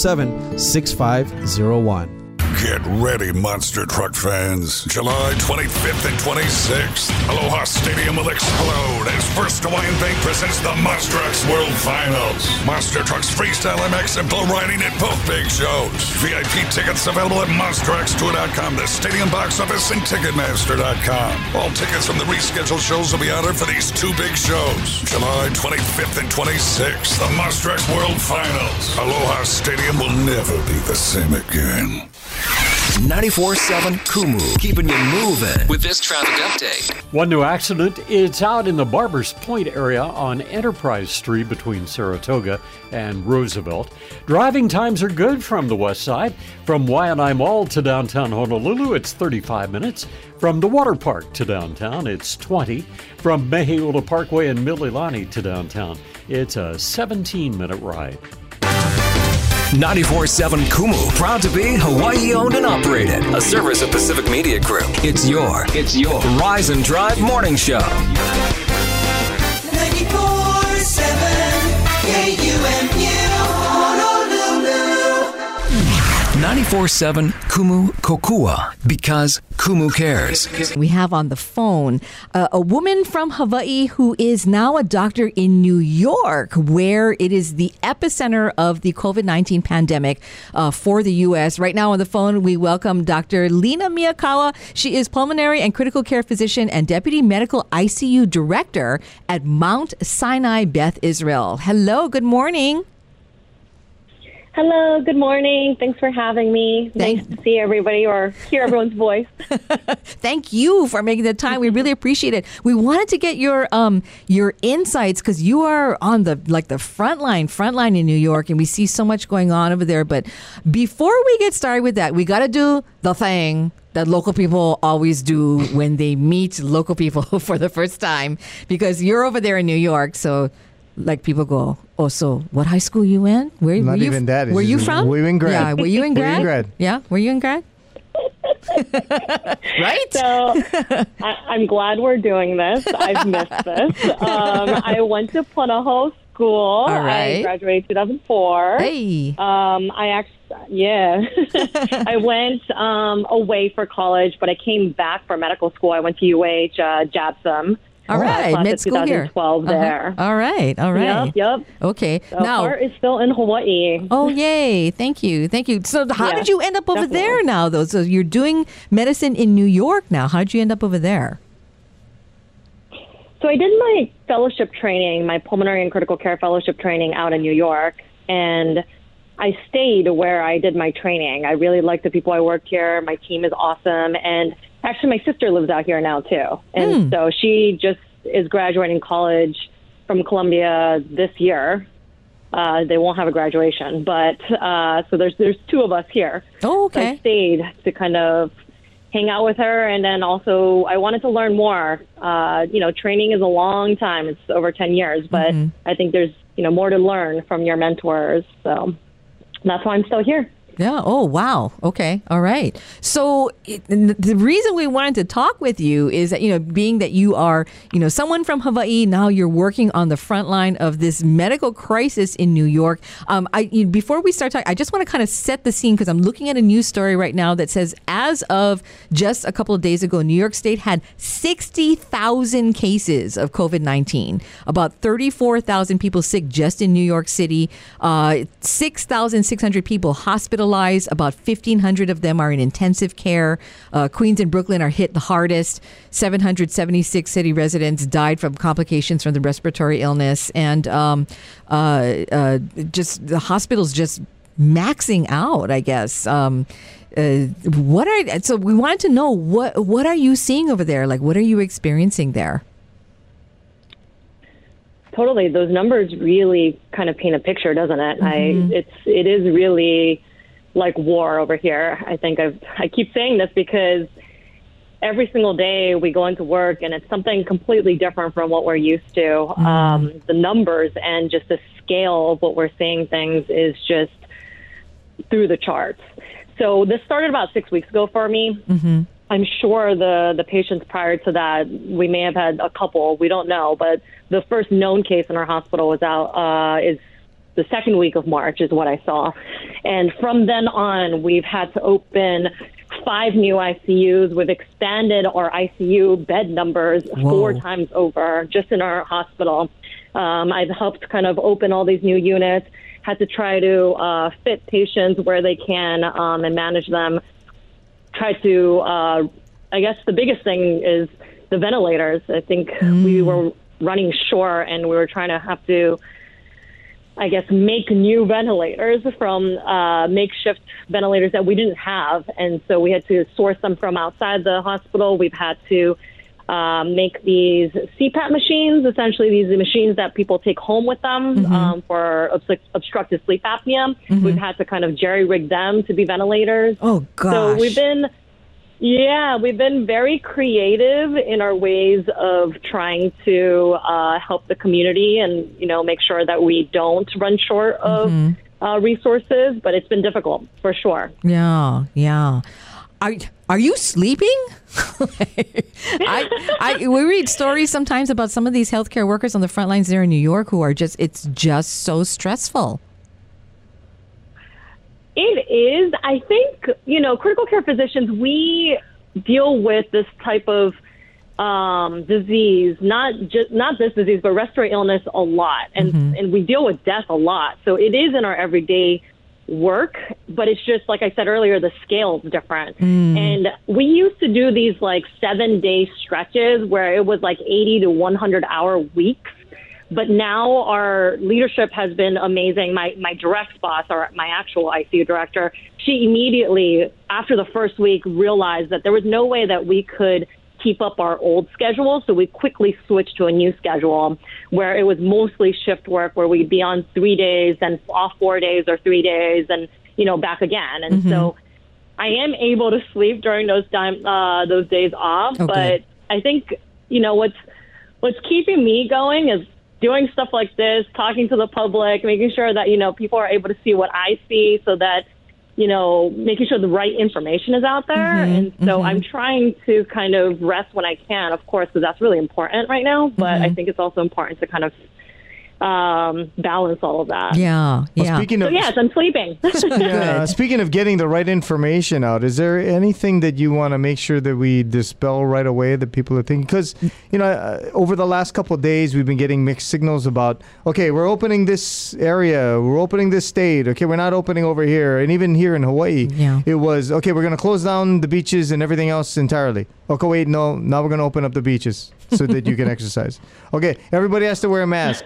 847 6501. Get ready, monster truck fans. July 25th and 26th, Aloha Stadium will explode as First Hawaiian Bank presents the Monster Trucks World Finals. Monster Trucks Freestyle MX and bull riding at both big shows. VIP tickets available at MonsterX2.com, the stadium box office, and Ticketmaster.com. All tickets from the rescheduled shows will be honored for these two big shows. July 25th and 26th, the Monster Trucks World Finals. Aloha Stadium will never be the same again. 94.7 Kumu, keeping you moving with this traffic update. One new accident. It's out in the Barbers Point area on Enterprise Street between Saratoga and Roosevelt. Driving times are good from the west side. From Waianae Mall to downtown Honolulu, it's 35 minutes. From the water park to downtown, it's 20. From Meheula Parkway and Mililani to downtown, it's a 17 minute ride. 94.7 Kumu, proud to be Hawaii owned and operated. A service of Pacific Media Group. It's your, it's your Rise and Drive morning show. 94.7 Kumu Kokua because Kumu cares. We have on the phone uh, a woman from Hawaii who is now a doctor in New York, where it is the epicenter of the COVID 19 pandemic uh, for the U.S. Right now on the phone, we welcome Dr. Lena Miyakawa. She is pulmonary and critical care physician and deputy medical ICU director at Mount Sinai Beth Israel. Hello, good morning. Hello, good morning. Thanks for having me. Thanks. Nice to see everybody or hear everyone's voice. Thank you for making the time. We really appreciate it. We wanted to get your um your insights because you are on the like the front line, front line in New York, and we see so much going on over there. But before we get started with that, we got to do the thing that local people always do when they meet local people for the first time because you're over there in New York, so like people go, oh, so what high school you went? Where Not were you, even that. It's Were you from? were you in grad? Yeah, were you in Were you grad? in grad? Yeah, were you in grad? right? So I, I'm glad we're doing this. I've missed this. Um, I went to Punahou School. All right. I graduated 2004. Hey. Um, I actually, yeah, I went um, away for college, but I came back for medical school. I went to UH, uh, JABSOM. All Uh, right, med of school here. 2012 Uh-huh. there. All right, all right. Yep, yep. Okay. So now, heart is still in Hawaii. oh yay! Thank you, thank you. So, how Yeah, did you end up over definitely. there now, though? So, you're doing medicine in New York now. How did you end up over there? So I did my fellowship training, my pulmonary and critical care fellowship training out in New York, and I stayed where I did my training. I really like the people I worked here. My team is awesome, and actually, my sister lives out here now too, and so she just is graduating college from Columbia this year. Uh, they won't have a graduation, but uh, so there's there's two of us here. Oh, So I okay. stayed to kind of hang out with her, and then also I wanted to learn more. Uh, you know, training is a long time; it's over ten years, but I think there's you know more to learn from your mentors. So that's why I'm still here. Yeah. Oh, wow. Okay. All right. So it, the reason we wanted to talk with you is that you know, being that you are, you know, someone from Hawaii, now you're working on the front line of this medical crisis in New York. Um, I you, before we start talking, I just want to kind of set the scene because I'm looking at a news story right now that says, as of just a couple of days ago, New York State had 60,000 cases of COVID 19. About 34,000 people sick just in New York City. Uh, 6,600 people hospitalized. About 1,500 of them are in intensive care. Uh, Queens and Brooklyn are hit the hardest. 776 city residents died from complications from the respiratory illness. And um, uh, uh, just the hospitals just maxing out, I guess. Um, uh, what are so we wanted to know what what are you seeing over there? Like what are you experiencing there? Totally, those numbers really kind of paint a picture, doesn't it? I it's it is really like war over here. I think I've I keep saying this because every single day we go into work and it's something completely different from what we're used to. Um, the numbers and just the scale of what we're seeing things is just through the charts. So this started about six weeks ago for me. Mm-hmm. I'm sure the the patients prior to that, we may have had a couple. We don't know, but the first known case in our hospital was out uh, is the second week of March is what I saw. And from then on, we've had to open five new ICUs. We've expanded our ICU bed numbers four times over just in our hospital. Um, I've helped kind of open all these new units, had to try to uh, fit patients where they can um, and manage them. Try to, uh, I guess the biggest thing is the ventilators. I think we were running short and we were trying to have to I guess, make new ventilators from uh, makeshift ventilators that we didn't have. And so we had to source them from outside the hospital. We've had to um, make these CPAP machines, essentially these machines that people take home with them um, for obst- obstructive sleep apnea. We've had to kind of jerry rig them to be ventilators. Oh gosh. So we've been, yeah, we've been very creative in our ways of trying to uh, help the community and you know make sure that we don't run short of uh, resources. But it's been difficult for sure. Yeah, yeah. Are are you sleeping? I, I we read stories sometimes about some of these healthcare workers on the front lines there in New York who are just it's just so stressful. It is. I think, you know, critical care physicians, we deal with this type of um, disease, not just not this disease, but respiratory illness a lot, and and we deal with death a lot. So it is in our everyday work, but it's just like I said earlier, the scale's different. And we used to do these like seven day stretches where it was like eighty to one hundred hour weeks. But now our leadership has been amazing. My my direct boss, or my actual ICU director, she immediately after the first week realized that there was no way that we could keep up our old schedule. So we quickly switched to a new schedule where it was mostly shift work, where we'd be on three days, and off four days or three days, and you know back again. And so I am able to sleep during those time uh, those days off. Oh, but. I think you know what's what's keeping me going is doing stuff like this, talking to the public, making sure that you know people are able to see what I see, so that you know making sure the right information is out there. Mm-hmm. and so mm-hmm. I'm trying to kind of rest when I can, of course, because that's really important right now. But mm-hmm. I think it's also important to kind of um, balance all of that. Yeah, yeah. Speaking So of yes, I'm sleeping. yeah, speaking of getting the right information out, is there anything that you want to make sure that we dispel right away that people are thinking? Because you know, uh, over the last couple of days, we've been getting mixed signals about okay, we're opening this area, we're opening this state, okay, we're not opening over here, and even here in Hawaii, Yeah. it was okay, we're going to close down the beaches and everything else entirely. Okay, wait, no, now we're going to open up the beaches so that you can exercise. Okay, everybody has to wear a mask,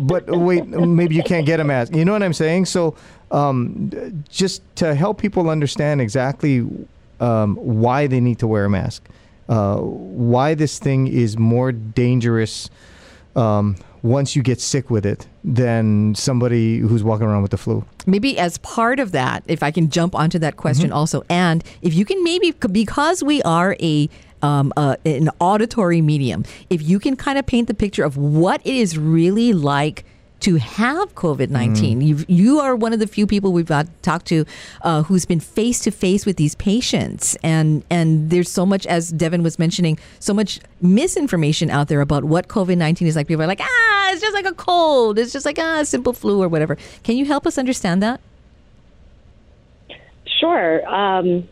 but wait, maybe you can't get a mask. You know what I'm saying? So, um, just to help people understand exactly um, why they need to wear a mask, uh, why this thing is more dangerous um, once you get sick with it than somebody who's walking around with the flu. maybe as part of that, if I can jump onto that question also, and if you can maybe because we are a um, uh, an auditory medium, if you can kind of paint the picture of what it is really like to have COVID 19. You you are one of the few people we've got talked to uh, who's been face to face with these patients, and and there's so much, as Devin was mentioning, so much misinformation out there about what COVID 19 is like. People are like, ah, it's just like a cold, it's just like ah, a simple flu or whatever. Can you help us understand that? Sure. Um,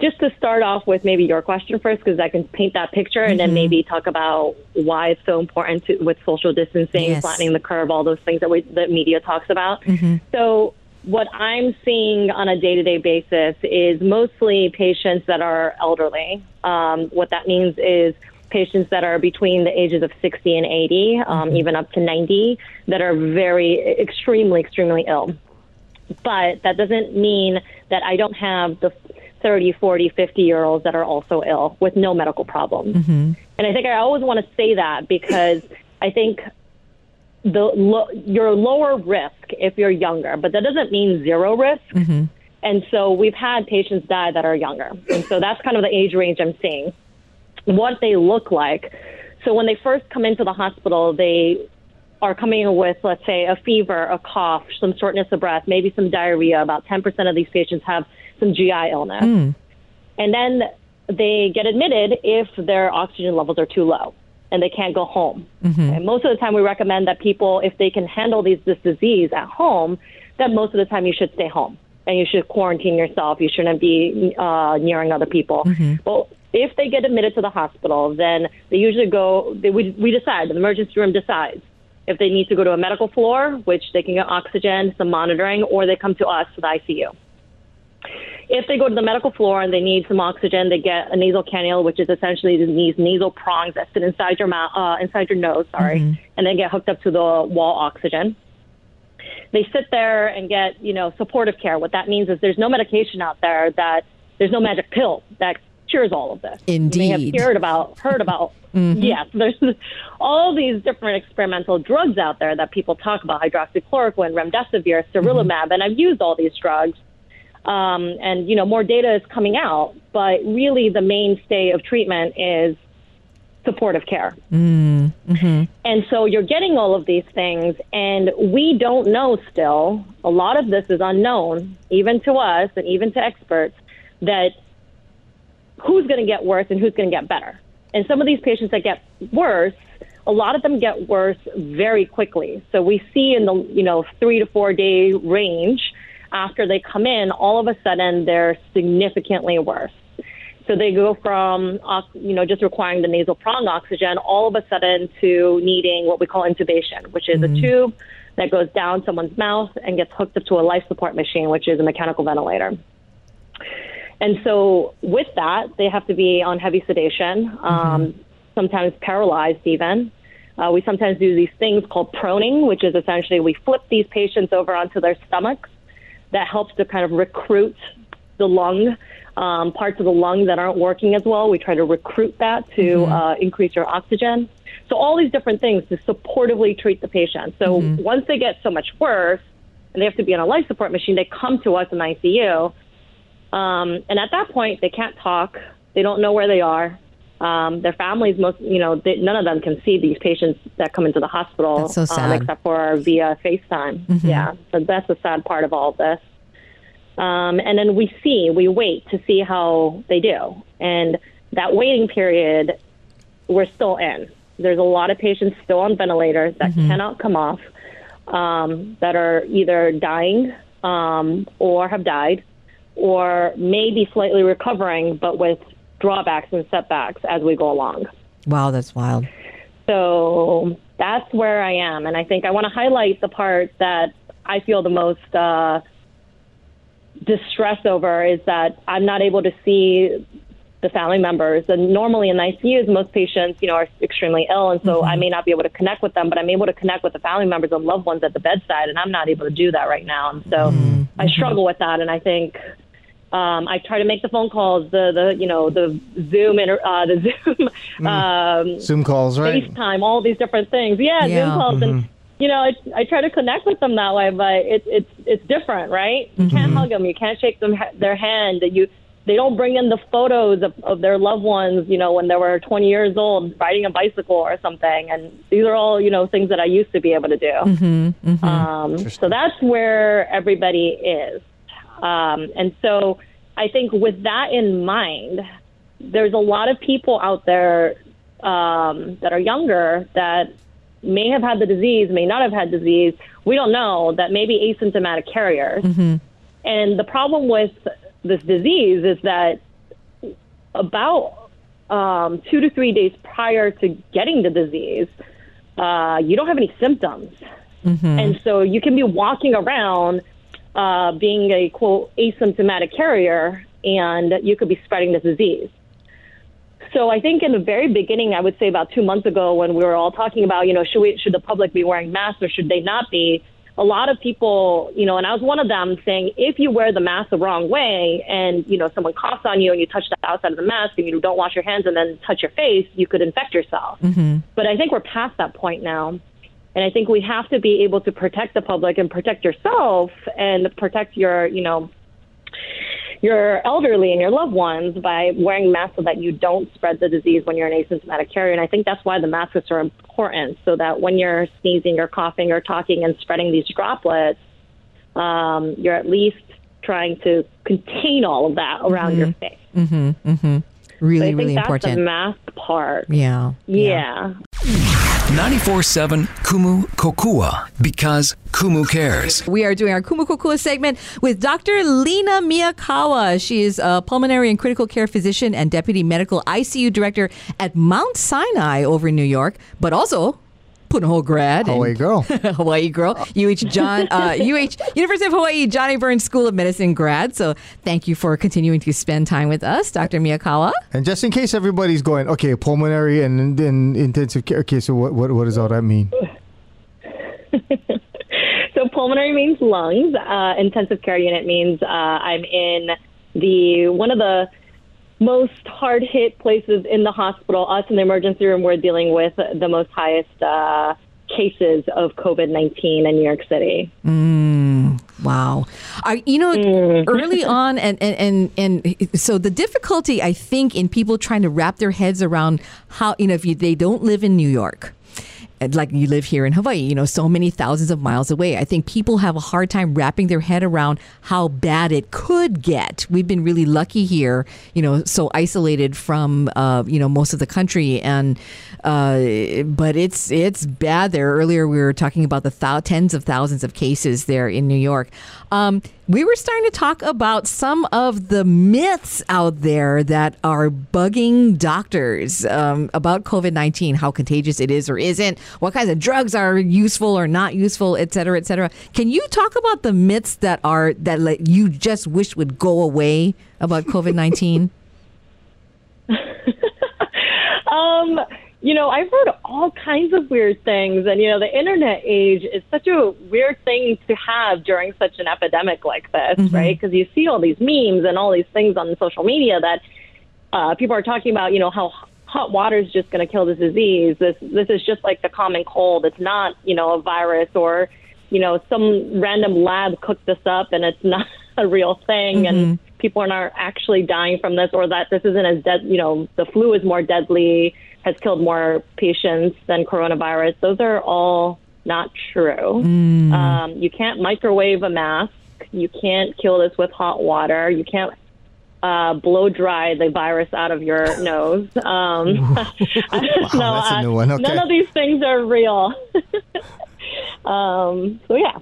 just to start off with maybe your question first, because I can paint that picture and then maybe talk about why it's so important to, with social distancing, Yes. flattening the curve, all those things that we, the media talks about. So, what I'm seeing on a day to day basis is mostly patients that are elderly. Um, what that means is patients that are between the ages of 60 and 80, um, even up to 90, that are very extremely, extremely ill but that doesn't mean that I don't have the 30, 40, 50 year olds that are also ill with no medical problems. Mm-hmm. And I think I always want to say that because I think the lo- you're lower risk if you're younger, but that doesn't mean zero risk. Mm-hmm. And so we've had patients die that are younger. And so that's kind of the age range I'm seeing. What they look like. So when they first come into the hospital, they are coming in with, let's say, a fever, a cough, some shortness of breath, maybe some diarrhea. About 10% of these patients have some GI illness. Hmm. And then they get admitted if their oxygen levels are too low. and they can't go home. Mm-hmm. And most of the time, we recommend that people, if they can handle these, this disease at home, that most of the time you should stay home and you should quarantine yourself. You shouldn't be uh, nearing other people. Mm-hmm. Well, if they get admitted to the hospital, then they usually go. They, we, we decide. The emergency room decides if they need to go to a medical floor, which they can get oxygen, some monitoring, or they come to us to the ICU. If they go to the medical floor and they need some oxygen, they get a nasal cannula, which is essentially these nasal prongs that sit inside your mouth, uh, inside your nose, sorry, mm-hmm. and then get hooked up to the wall oxygen. They sit there and get, you know, supportive care. What that means is there's no medication out there that there's no magic pill that cures all of this. Indeed, You may have heard about, heard about. Mm-hmm. Yes, there's all these different experimental drugs out there that people talk about: hydroxychloroquine, remdesivir, sarilumab, mm-hmm. and I've used all these drugs. Um, and you know, more data is coming out, but really the mainstay of treatment is supportive care. And so you're getting all of these things, and we don't know still. A lot of this is unknown, even to us and even to experts, that who's going to get worse and who's going to get better. And some of these patients that get worse, a lot of them get worse very quickly. So we see in the you know three to four day range after they come in, all of a sudden they're significantly worse. So they go from, you know, just requiring the nasal prong oxygen all of a sudden to needing what we call intubation, which is a tube that goes down someone's mouth and gets hooked up to a life support machine, which is a mechanical ventilator. And so with that, they have to be on heavy sedation, um, sometimes paralyzed even. Uh, we sometimes do these things called proning, which is essentially we flip these patients over onto their stomachs. That helps to kind of recruit the lung, um, parts of the lung that aren't working as well. We try to recruit that to uh, increase your oxygen. So all these different things to supportively treat the patient. So once they get so much worse and they have to be on a life support machine, they come to us in ICU. Um, and at that point, they can't talk. They don't know where they are. Um, their families, most, you know, they, none of them can see these patients that come into the hospital, That's so Um, except for via FaceTime. Yeah, so that's the sad part of all of this. Um, and then we see, we wait to see how they do. And that waiting period, we're still in. There's a lot of patients still on ventilators that cannot come off, um, that are either dying um, or have died, or maybe slightly recovering, but with drawbacks and setbacks as we go along. Wow, that's wild. So that's where I am. And I think I want to highlight the part that I feel the most uh, distress over is that I'm not able to see the family members. And normally in ICUs, most patients, you know, are extremely ill, and so I may not be able to connect with them, but I'm able to connect with the family members and loved ones at the bedside, and I'm not able to do that right now. And so I struggle with that, and I think. Um, I try to make the phone calls, the the you know the Zoom inter, uh, the Zoom um, Zoom calls, right? FaceTime, all these different things. Yeah, Yeah. Zoom calls, and you know, I, I try to connect with them that way, but it's it's it's different, right? You can't hug them, you can't shake them their hand. You they don't bring in the photos of, of their loved ones, you know, when they were 20 years old riding a bicycle or something. And these are all you know things that I used to be able to do. mhm Um, so that's where everybody is. Um, and so I think with that in mind, there's a lot of people out there um, that are younger that may have had the disease, may not have had disease. We don't know that may be asymptomatic carriers. And the problem with this disease is that about um, two to three days prior to getting the disease, uh, you don't have any symptoms. And so you can be walking around uh, being a quote asymptomatic carrier and you could be spreading this disease. So I think in the very beginning, I would say about two months ago, when we were all talking about, you know, should we, should the public be wearing masks or should they not be? A lot of people, you know, and I was one of them saying, if you wear the mask the wrong way, and you know, someone coughs on you and you touch the outside of the mask and you don't wash your hands and then touch your face, you could infect yourself. But I think we're past that point now. And I think we have to be able to protect the public and protect yourself and protect your, you know, your elderly and your loved ones by wearing masks so that you don't spread the disease when you're an asymptomatic carrier. And I think that's why the masks are so important, so that when you're sneezing or coughing or talking and spreading these droplets, um, you're at least trying to contain all of that around your mm-hmm. face. Mm-hmm. Mm-hmm. Really, So I think really that's important. the mask part. yeah. Yeah. 94.7 Kumu Kokua because Kumu cares. We are doing our Kumukokua segment with Dr. Lena Miyakawa. She is a pulmonary and critical care physician and deputy medical ICU director at Mount Sinai over in New York, but also Punahou grad. and- Hawaii girl. Hawaii girl, UH John, uh, UH University of Hawaii John A. Burns School of Medicine grad. So thank you for continuing to spend time with us, Dr. Miyakawa. And just in case everybody's going, okay, pulmonary and then intensive care. Okay, so what, what, what does all that mean? So pulmonary means lungs. Uh, intensive care unit means uh, I'm in the one of the most hard hit places in the hospital. Us in the emergency room, we're dealing with the most highest uh, cases of COVID nineteen in New York City. Wow. I, you know, early on, and, and, and, and so the difficulty, I think, in people trying to wrap their heads around how, you know, if you, they don't live in New York, like you live here in Hawaii, you know, so many thousands of miles away. I think people have a hard time wrapping their head around how bad it could get. We've been really lucky here, you know, so isolated from, uh, you know, most of the country, and uh, but it's it's bad there. Earlier we were talking about the tens of thousands of cases there in New York. Um, we were starting to talk about some of the myths out there that are bugging doctors um, about COVID 19, how contagious it is or isn't, what kinds of drugs are useful or not useful, et cetera, et cetera. Can you talk about the myths that are that like, you just wish would go away about COVID 19? Um, you know, I've heard all kinds of weird things, and you know, the internet age is such a weird thing to have during such an epidemic like this, right? Because you see all these memes and all these things on social media that uh, people are talking about. You know, how hot water is just going to kill this disease. This this is just like the common cold. It's not, you know, a virus or you know, some random lab cooked this up and it's not a real thing, and people are not actually dying from this, or that this isn't as dead. You know, the flu is more deadly, has killed more patients than coronavirus. Those are all not true. Um, you can't microwave a mask. You can't kill this with hot water. You can't uh, blow dry the virus out of your nose. Um, no, that's a uh, one. None of these things are real. um, so yeah,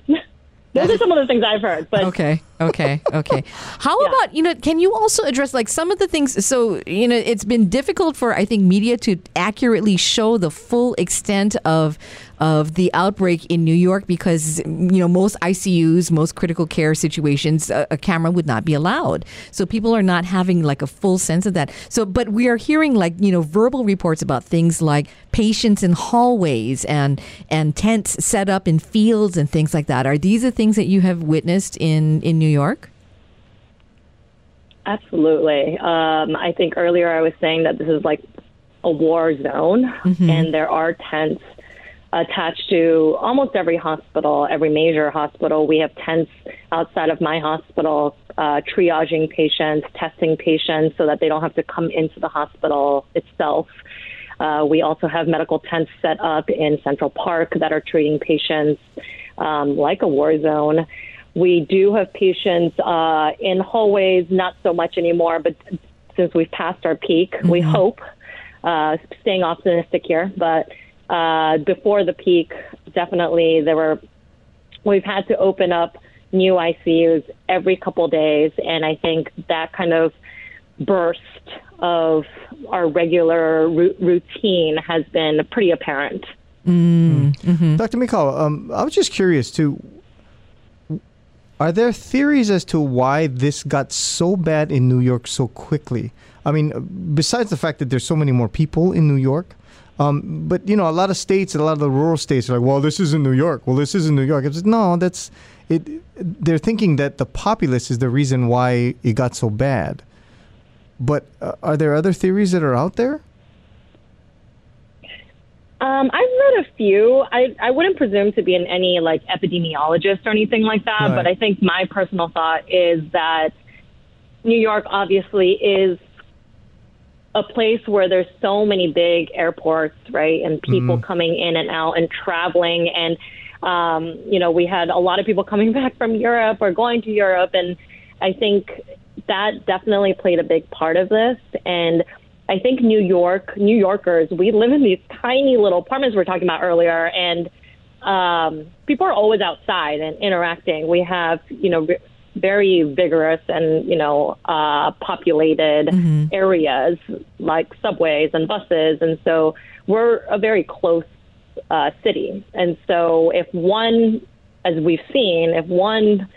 those are some of the things I've heard. But Okay, okay, okay. How about you know? Can you also address like some of the things? So you know, it's been difficult for I think media to accurately show the full extent of of the outbreak in New York because you know most ICUs, most critical care situations, a, a camera would not be allowed. So people are not having like a full sense of that. So, but we are hearing like you know verbal reports about things like patients in hallways and and tents set up in fields and things like that. Are these the things that you have witnessed in in New York? Absolutely. Um, I think earlier I was saying that this is like a war zone, and there are tents attached to almost every hospital, every major hospital. We have tents outside of my hospital, uh, triaging patients, testing patients so that they don't have to come into the hospital itself. Uh, we also have medical tents set up in Central Park that are treating patients um, like a war zone. We do have patients uh, in hallways, not so much anymore, but since we've passed our peak, we hope, uh, staying optimistic here, but uh, before the peak, definitely there were, we've had to open up new ICUs every couple days, and I think that kind of burst of our regular ru- routine has been pretty apparent. Dr. Mikawa, um, I was just curious too. Are there theories as to why this got so bad in New York so quickly? I mean, besides the fact that there's so many more people in New York, um, but you know, a lot of states, a lot of the rural states are like, "Well, this is in New York. Well, this is in New York." It's no, that's it. They're thinking that the populace is the reason why it got so bad. But uh, are there other theories that are out there? Um, I've read a few. I, I wouldn't presume to be in any like epidemiologist or anything like that, Right. but I think my personal thought is that New York obviously is a place where there's so many big airports, right, and people coming in and out and traveling, and um, you know we had a lot of people coming back from Europe or going to Europe, and I think that definitely played a big part of this. And I think New York, New Yorkers, we live in these tiny little apartments we were talking about earlier, and um, people are always outside and interacting. We have, you know, re- very vigorous and you know uh, populated areas like subways and buses, and so we're a very close uh, city. And so if one, as we've seen, if one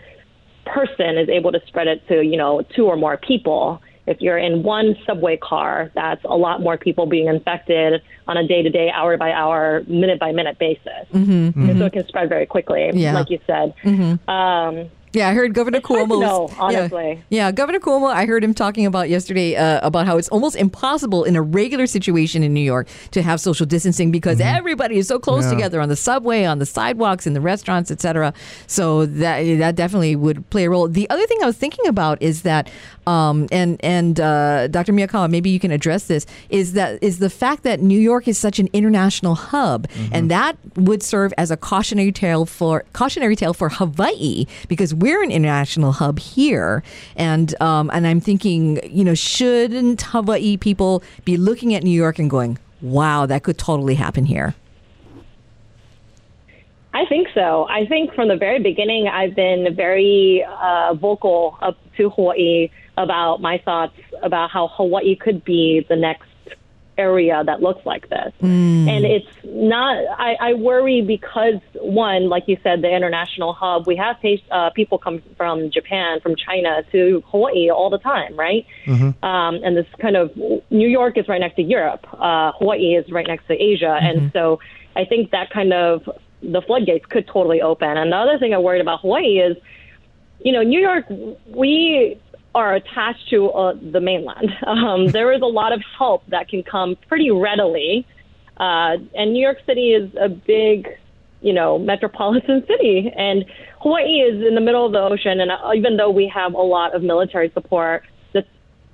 person is able to spread it to you know two or more people. If you're in one subway car, that's a lot more people being infected on a day to day, hour by hour, minute by minute basis. Mm-hmm. And so mm-hmm. it can spread very quickly, Yeah. like you said. Mm-hmm. Um, Yeah, I heard Governor Cuomo. know, honestly. Yeah, yeah, Governor Cuomo. I heard him talking about yesterday uh, about how it's almost impossible in a regular situation in New York to have social distancing because everybody is so close Yeah. together on the subway, on the sidewalks, in the restaurants, etc. So that that definitely would play a role. The other thing I was thinking about is that, um, and and uh, Dr. Miyakawa, maybe you can address this. Is that is the fact that New York is such an international hub, and that would serve as a cautionary tale for cautionary tale for Hawaii because we're an international hub here, and um, and I'm thinking, you know, shouldn't Hawaii people be looking at New York and going, "Wow, that could totally happen here"? I think so. I think from the very beginning, I've been very uh, vocal up to Hawaii about my thoughts about how Hawaii could be the next area that looks like this. And it's not, I, I worry because, one, like you said, the international hub, we have uh, people come from Japan, from China to Hawaii all the time, right? Um, and this kind of, New York is right next to Europe, uh, Hawaii is right next to Asia. And so I think that kind of, the floodgates could totally open. And the other thing I worried about Hawaii is, you know, New York, we are attached to uh, the mainland. Um, there is a lot of help that can come pretty readily. Uh, and New York City is a big, you know, metropolitan city. And Hawaii is in the middle of the ocean. And uh, even though we have a lot of military support, the,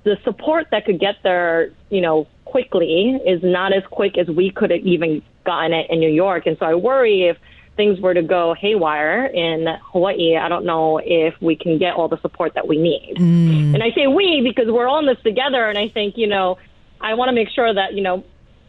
the support that could get there, you know, quickly is not as quick as we could have even gotten it in New York. And so I worry if things were to go haywire in Hawaii, I don't know if we can get all the support that we need. And I say we because we're all in this together. And I think, you know, I want to make sure that, you know,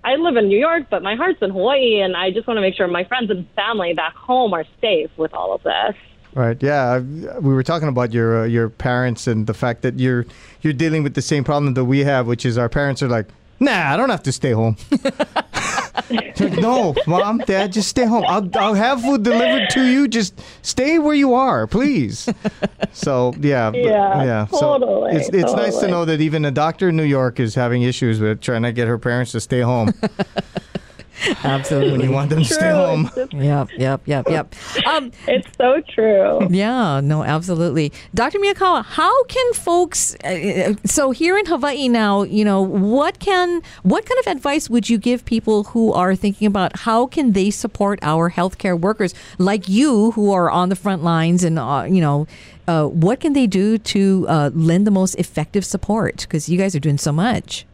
I live in New York, but my heart's in Hawaii. And I just want to make sure my friends and family back home are safe with all of this. Right. Yeah. We were talking about your uh, your parents and the fact that you're you're dealing with the same problem that we have, which is our parents are like, Nah, I don't have to stay home. Like, no, mom, dad, just stay home. I'll I'll have food delivered to you. Just stay where you are, please. So yeah, Yeah, yeah. totally, So it's it's nice to know that even a doctor in New York is having issues with trying to get her parents to stay home when Absolutely. you want them to stay home. Yep, yep, yep, yep. Um, it's so true. Yeah, no, absolutely. Dr. Miyakawa, how can folks uh, so here in Hawaii now, you know, what can what kind of advice would you give people who are thinking about how can they support our healthcare workers like you who are on the front lines and uh, you know, uh, what can they do to uh, lend the most effective support because you guys are doing so much.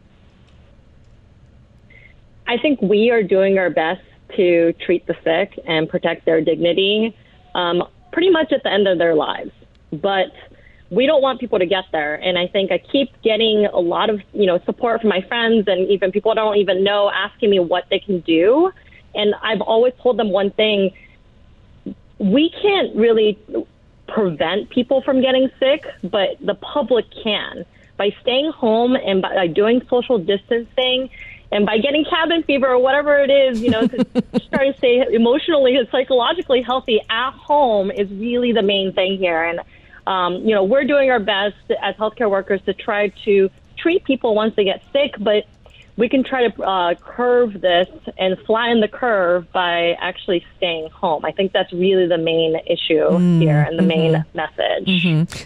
I think we are doing our best to treat the sick and protect their dignity um, pretty much at the end of their lives. But we don't want people to get there. And I think I keep getting a lot of, you know, support from my friends and even people I don't even know asking me what they can do. And I've always told them one thing we can't really prevent people from getting sick, but the public can by staying home and by doing social distancing and by getting cabin fever or whatever it is, you know, to try to stay emotionally and psychologically healthy at home is really the main thing here. And, um, you know, we're doing our best as healthcare workers to try to treat people once they get sick, but we can try to uh, curve this and flatten the curve by actually staying home. I think that's really the main issue here and the main message.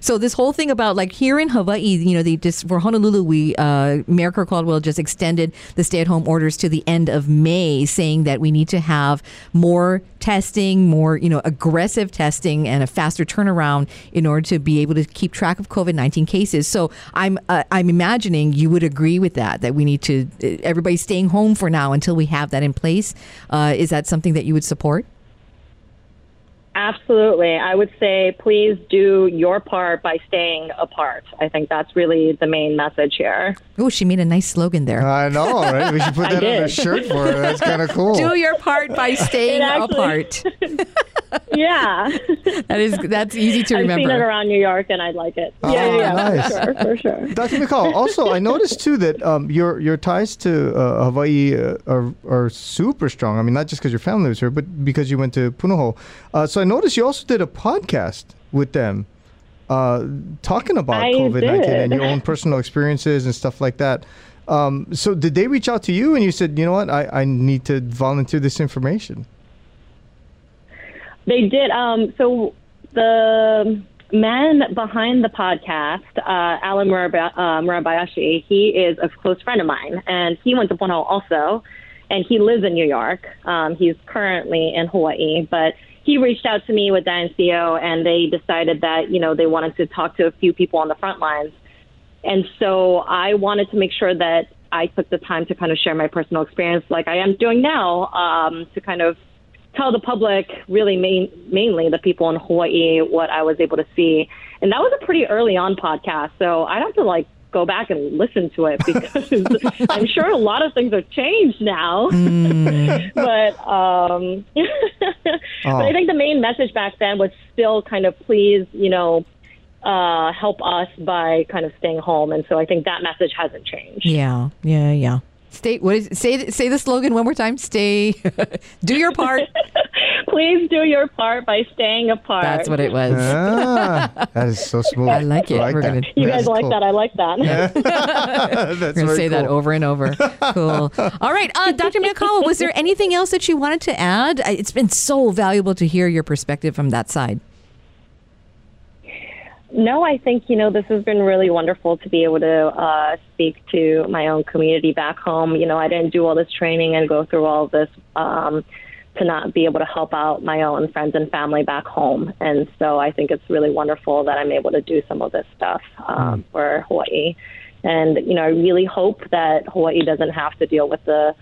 So this whole thing about like here in Hawaii, you know, they just for Honolulu, we uh, Mayor Kirk Caldwell just extended the stay-at-home orders to the end of May, saying that we need to have more testing, more you know, aggressive testing, and a faster turnaround in order to be able to keep track of COVID nineteen cases. So I'm uh, I'm imagining you would agree with that that we need to everybody's staying home for now until we have that in place. Uh, is that something that you would support? Absolutely. I would say please do your part by staying apart. I think that's really the main message here. Oh, she made a nice slogan there. I know, right? We should put that on a shirt for her. That's kind of cool. Do your part by staying actually- apart. Yeah. That is that's easy to remember. I've seen it around New York and I'd like it. Oh, yeah, yeah, nice. for sure, for sure. Dr. McCall, also, I noticed too that um, your your ties to uh, Hawaii uh, are, are super strong. I mean, not just because your family was here, but because you went to Punahou. Uh, so I noticed you also did a podcast with them uh, talking about COVID 19 and your own personal experiences and stuff like that. Um, so did they reach out to you and you said, you know what, I, I need to volunteer this information? They did. Um, so the man behind the podcast, uh, Alan uh, Murabayashi, he is a close friend of mine, and he went to Punahou also, and he lives in New York. Um, he's currently in Hawaii, but he reached out to me with DNCO, and they decided that you know they wanted to talk to a few people on the front lines, and so I wanted to make sure that I took the time to kind of share my personal experience, like I am doing now, um, to kind of tell the public, really main, mainly the people in Hawaii, what I was able to see. And that was a pretty early on podcast, so I'd have to like go back and listen to it because I'm sure a lot of things have changed now. but um, but I think the main message back then was still kind of please, you know, uh, help us by kind of staying home. And so I think that message hasn't changed. Yeah, yeah, yeah. Stay. What is say? Say the slogan one more time. Stay. do your part. Please do your part by staying apart. That's what it was. Ah, that is so smooth. I like it. We're that. gonna- You guys like cool. that? I like that. That's We're gonna very say that over and over. Cool. All right, uh, Dr. Miyakawa, was there anything else that you wanted to add? It's been so valuable to hear your perspective from that side. No, I think, you know, this has been really wonderful to be able to uh, speak to my own community back home. You know, I didn't do all this training and go through all this um, to not be able to help out my own friends and family back home. And so I think it's really wonderful that I'm able to do some of this stuff um, for Hawaii. And, you know, I really hope that Hawaii doesn't have to deal with the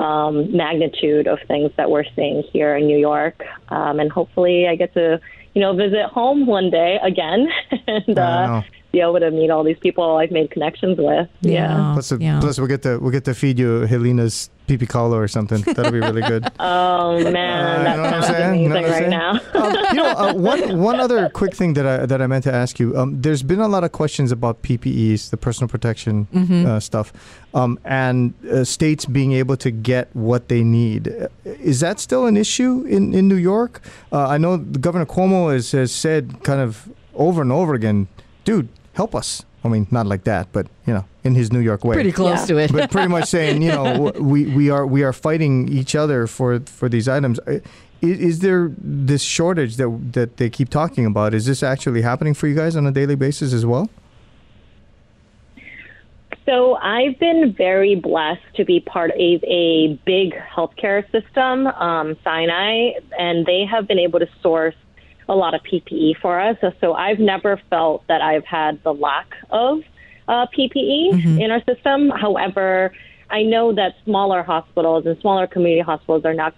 um, magnitude of things that we're seeing here in New York. Um, and hopefully I get to, you know, visit home one day again and uh. Be able to meet all these people I've made connections with. Yeah. Plus, yeah. plus we'll get to we'll get to feed you Helena's pipikaula or something. That'll be really good. Oh, man, Uh, that you know what I'm sounds saying? Know amazing what I'm right saying? now. um, you know, uh, one one other quick thing that I that I meant to ask you. Um, there's been a lot of questions about PPEs, the personal protection Mm-hmm. uh, stuff, um, and uh, states being able to get what they need. Uh, Is that still an issue in in New York? Uh, I know Governor Cuomo has has said kind of over and over again, dude, help us. I mean, not like that, but you know, in his New York way Pretty close Yeah. to it. but pretty much saying, you know, we, we are we are fighting each other for for these items. Uh, Is, is there this shortage that that they keep talking about? Is this actually happening for you guys on a daily basis as well? So I've been very blessed to be part of a big healthcare system, um, Sinai, and they have been able to source a lot of PPE for us. So, so I've never felt that I've had the lack of uh, PPE in our system. However, I know that smaller hospitals and smaller community hospitals are not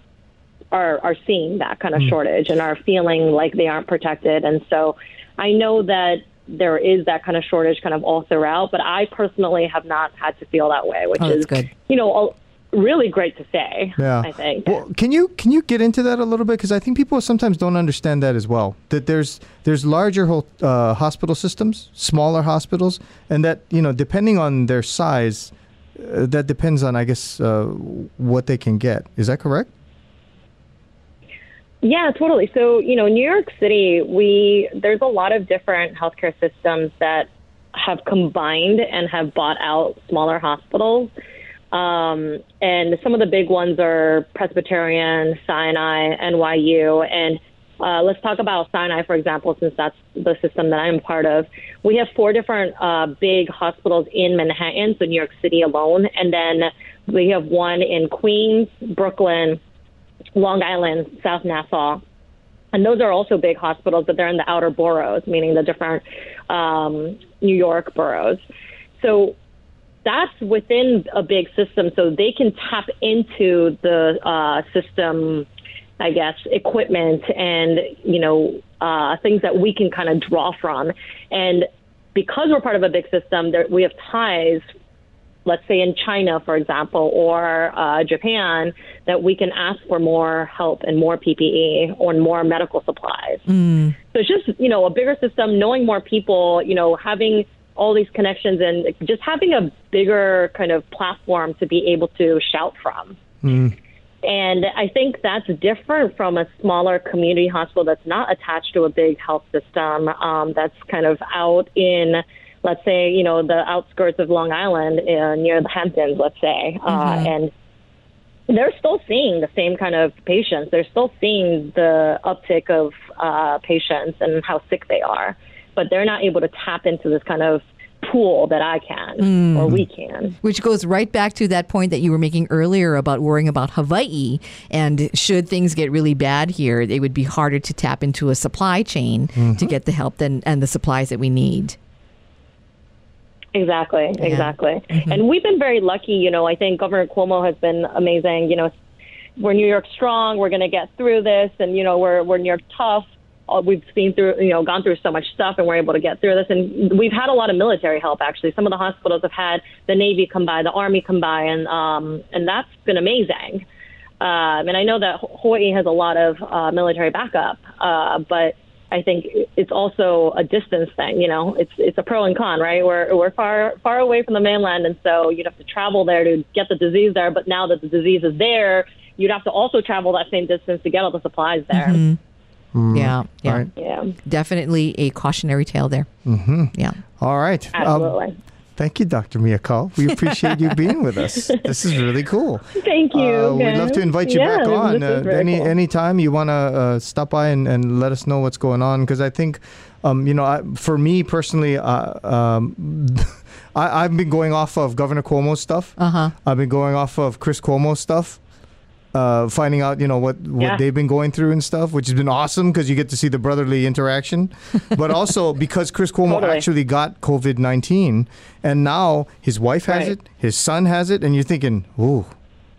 are are seeing that kind of shortage and are feeling like they aren't protected. And so I know that there is that kind of shortage kind of all throughout, but I personally have not had to feel that way, which Oh, is good. you know really great to say. Yeah. I think. Well, can you can you get into that a little bit because I think people sometimes don't understand that as well. That there's there's larger whole, uh, hospital systems, smaller hospitals, and that you know depending on their size, uh, that depends on I guess uh, what they can get. Is that correct? Yeah, totally. So, you know, New York City, we there's a lot of different healthcare systems that have combined and have bought out smaller hospitals. Um, and some of the big ones are Presbyterian, Sinai, NYU, and uh, let's talk about Sinai, for example, since that's the system that I'm part of. We have four different uh, big hospitals in Manhattan, so New York City alone, and then we have one in Queens, Brooklyn, Long Island, South Nassau. And those are also big hospitals, but they're in the outer boroughs, meaning the different um, New York boroughs. So that's within a big system, so they can tap into the uh, system I guess, equipment and, you know, uh, things that we can kind of draw from. And because we're part of a big system, there, we have ties, let's say in China, for example, or uh, Japan, that we can ask for more help and more PPE or more medical supplies. So it's just, you know, a bigger system, knowing more people, you know, having all these connections and just having a bigger kind of platform to be able to shout from. And I think that's different from a smaller community hospital that's not attached to a big health system, um, that's kind of out in, let's say, you know, the outskirts of Long Island uh, near the Hamptons, let's say. Uh, and they're still seeing the same kind of patients. They're still seeing the uptick of uh, patients and how sick they are, but they're not able to tap into this kind of pool that I can hmm. or we can. Which goes right back to that point that you were making earlier about worrying about Hawaii. And should things get really bad here, it would be harder to tap into a supply chain to mm-hmm. get the help than, and the supplies that we need. Exactly, exactly. Mm-hmm. And we've been very lucky. You know, I think Governor Cuomo has been amazing. You know, we're New York strong. We're going to get through this, and you know, we're we're New York tough. Uh, We've seen through, you know, gone through so much stuff, and we're able to get through this. And we've had a lot of military help. Actually, some of the hospitals have had the Navy come by, the Army come by, and um, and that's been amazing. Um, and I know that Hawaii has a lot of uh, military backup, uh, but I think it's also a distance thing. You know, it's it's a pro and con, right? We're we're far far away from the mainland, and so you'd have to travel there to get the disease there. But now that the disease is there, you'd have to also travel that same distance to get all the supplies there. Yeah, yeah. Right. Yeah, Definitely a cautionary tale there. Mm-hmm. Yeah. All right. Um, absolutely. thank you, Dr. Miyakawa. We appreciate you being with us. This is really cool. Thank you. Uh, we'd love to invite you Yeah, back on this is uh, any cool. anytime you want to uh, stop by and, and let us know what's going on because I think um, you know I, for me personally uh, um, I, I've been going off of Governor Cuomo's stuff. Uh huh. I've been going off of Chris Cuomo's stuff. Uh, finding out, you know, what, what Yeah. they've been going through and stuff, which has been awesome because you get to see the brotherly interaction. but also because Chris Cuomo Totally. actually got COVID 19 and now his wife has Right. it, his son has it, and you're thinking, ooh,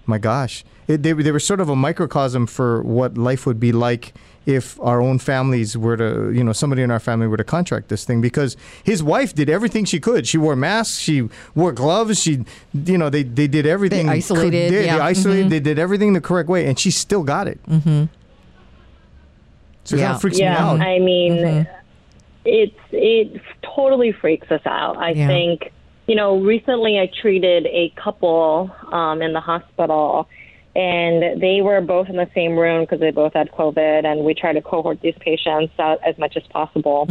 my gosh. It, they, they were sort of a microcosm for what life would be like if our own families were to, you know, somebody in our family were to contract this thing because his wife did everything she could. She wore masks, she wore gloves, she, you know, they, they did everything. They isolated, They, they yeah. isolated, they did everything the correct way, and she still got it. Mm-hmm. So it Yeah. kind freaks yeah, me out. I mean, it's it totally freaks us out. I Yeah. think you know recently I treated a couple um, in the hospital, and they were both in the same room because they both had COVID, and we tried to cohort these patients out as much as possible.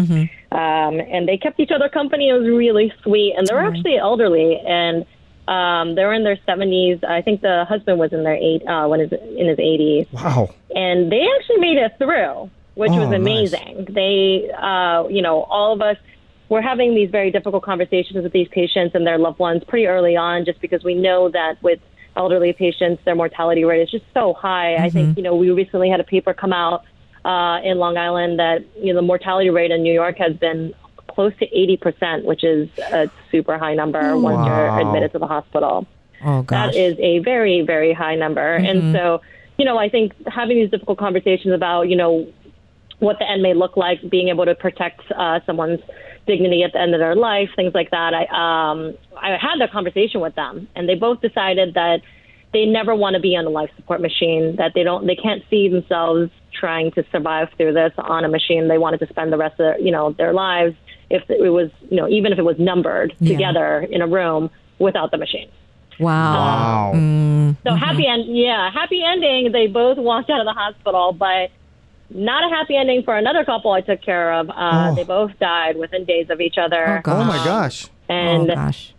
Um, and they kept each other company. It was really sweet, and they were actually elderly and. Um, they were in their 70s. I think the husband was in their eight, uh, when his, in his 80s wow. and they actually made it through, which Oh, was nice. amazing. They, uh, you know, all of us were having these very difficult conversations with these patients and their loved ones pretty early on, just because we know that with elderly patients, their mortality rate is just so high. I think, you know, we recently had a paper come out uh, in Long Island that you know the mortality rate in New York has been close to 80%, which is a super high number once Wow. you're admitted to the hospital. Oh gosh. That is a very, very high number. And so, you know, I think having these difficult conversations about, you know, what the end may look like, being able to protect uh, someone's dignity at the end of their life, things like that. I um, I had that conversation with them, and they both decided that they never want to be on a life support machine. That they don't, they can't see themselves trying to survive through this on a machine. They wanted to spend the rest of their, you know their lives if it was, you know, even if it was numbered Yeah. together in a room without the machine. wow. Wow. So happy end, yeah, happy ending. They both walked out of the hospital, but not a happy ending for another couple I took care of. Uh, Oh. They both died within days of each other. Oh, gosh. Oh my gosh. And oh gosh.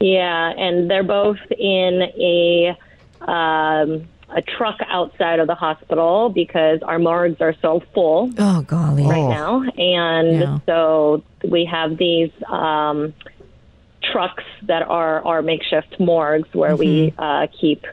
yeah, and they're both in a um, a truck outside of the hospital because our morgues are so full Oh golly. right Oh. now, and Yeah. so we have these um, trucks that are our makeshift morgues where we Mm-hmm. uh, keep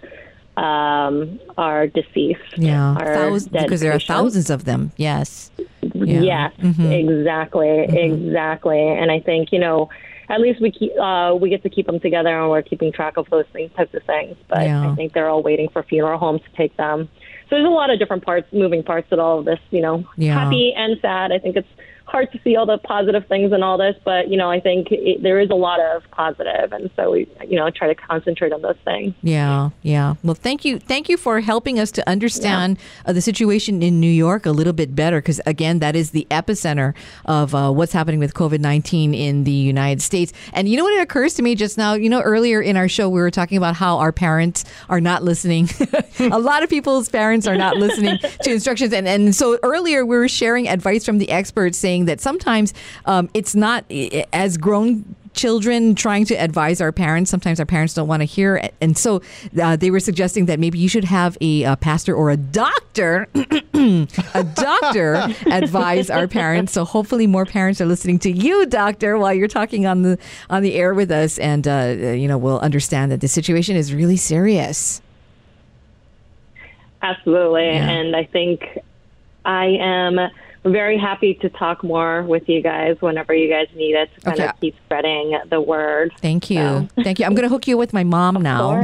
um, our deceased. Yeah. our Thousands, dead because there are thousands of them. Yes. Yeah. Yes, exactly, exactly. And I think you know, at least we keep uh, we get to keep them together, and we're keeping track of those things, types of things. But Yeah. I think they're all waiting for funeral homes to take them. So there's a lot of different parts, moving parts at all of this. You know, Yeah. happy and sad. I think it's hard to see all the positive things in all this, but you know, I think it, there is a lot of positive, and so we, you know, try to concentrate on those things. Yeah, yeah. Well, thank you, thank you for helping us to understand uh, the situation in New York a little bit better, because again, that is the epicenter of uh, what's happening with COVID nineteen in the United States. And you know what? It occurs to me just now. You know, earlier in our show, we were talking about how our parents are not listening. a lot of people's parents are not listening to instructions, and and so earlier we were sharing advice from the experts saying that sometimes um, it's not as grown children trying to advise our parents. Sometimes our parents don't want to hear it. And so uh, they were suggesting that maybe you should have a, a pastor or a doctor, a doctor advise our parents. So hopefully more parents are listening to you, doctor, while you're talking on the on the air with us. And, uh, you know, we'll understand that the situation is really serious. Absolutely. Yeah. And I think I am very happy to talk more with you guys whenever you guys need it to kind Okay. of keep spreading the word. Thank you. Thank you. I'm going to hook you with my mom now.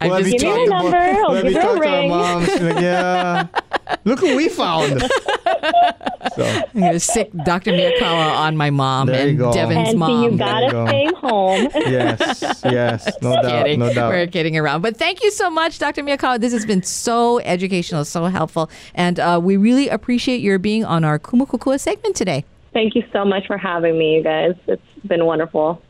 I'm We'll just Give me talk her about- number. I'll give her a talk to our ring. moms. Like, yeah. Look who we found. so I'm going to sick Dr. Miyakawa on my mom There you and go. Devin's And mom. you you gotta go. stay home. yes, yes, no doubt, kidding. no doubt. We're kidding around. But thank you so much, Dr. Miyakawa. This has been so educational, so helpful. And uh, we really appreciate your being on our Kumu Kukua segment today. Thank you so much for having me, you guys. It's been wonderful.